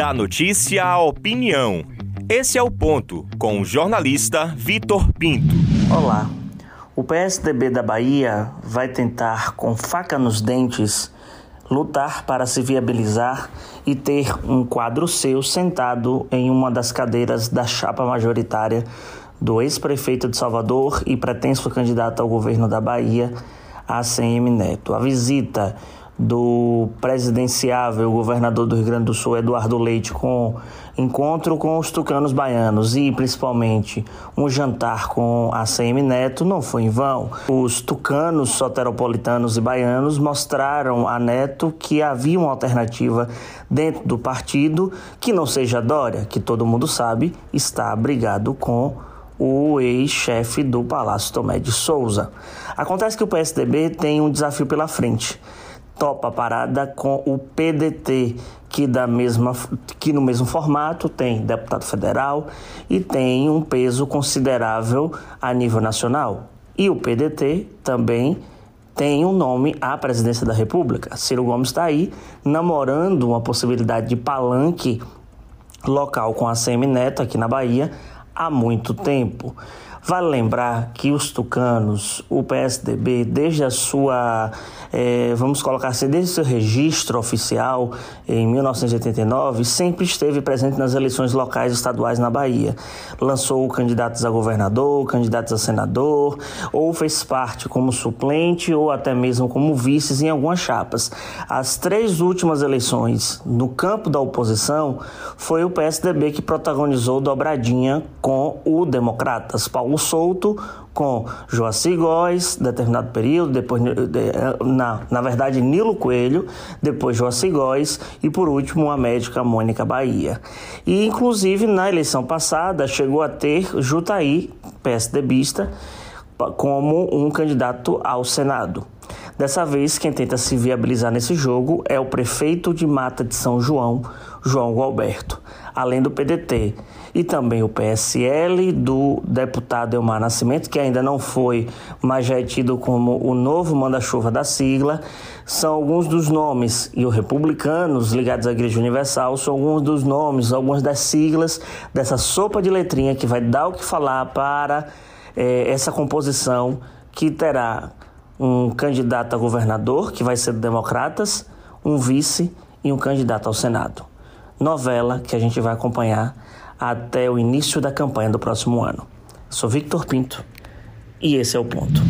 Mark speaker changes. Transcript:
Speaker 1: Da notícia à opinião. Esse é o ponto, com o jornalista Vitor Pinto.
Speaker 2: Olá. O PSDB da Bahia vai tentar, com faca nos dentes, lutar para se viabilizar e ter um quadro seu sentado em uma das cadeiras da chapa majoritária do ex-prefeito de Salvador e pretenso candidato ao governo da Bahia, ACM Neto. A visita do presidenciável governador do Rio Grande do Sul, Eduardo Leite, com encontro com os tucanos baianos e principalmente um jantar com a CM Neto não foi em vão. Os tucanos soteropolitanos e baianos mostraram a Neto que havia uma alternativa dentro do partido que não seja Dória, que todo mundo sabe está brigado com o ex-chefe do Palácio Tomé de Souza. Acontece que o PSDB tem um desafio pela frente topa a parada com o PDT, que, da mesma, que no mesmo formato tem deputado federal e tem um peso considerável a nível nacional. E o PDT também tem um nome à presidência da República. Ciro Gomes está aí namorando uma possibilidade de palanque local com a CM Neto aqui na Bahia há muito tempo. Vale lembrar que os tucanos, o PSDB, desde a sua, é, vamos colocar assim, desde seu registro oficial em 1989, sempre esteve presente nas eleições locais e estaduais na Bahia. Lançou candidatos a governador, candidatos a senador, ou fez parte como suplente ou até mesmo como vices em algumas chapas. As três últimas eleições no campo da oposição foi o PSDB que protagonizou dobradinha com o Democratas. Paulo Souto com Joaci Góes, determinado período, depois, na, na verdade, Nilo Coelho, depois Joaci Góes e, por último, a médica Mônica Bahia. E, inclusive, na eleição passada, chegou a ter Jutaí, PSDBista, como um candidato ao Senado. Dessa vez, quem tenta se viabilizar nesse jogo é o prefeito de Mata de São João, João Gualberto, além do PDT, e também o PSL do deputado Elmar Nascimento, que ainda não foi, mas já é tido como o novo manda-chuva da sigla. São alguns dos nomes, e os republicanos ligados à Igreja Universal são alguns dos nomes, algumas das siglas dessa sopa de letrinha que vai dar o que falar para eh, essa composição que terá um candidato a governador, que vai ser do Democratas, um vice e um candidato ao Senado. Novela que a gente vai acompanhar até o início da campanha do próximo ano. Sou Victor Pinto e esse é o ponto.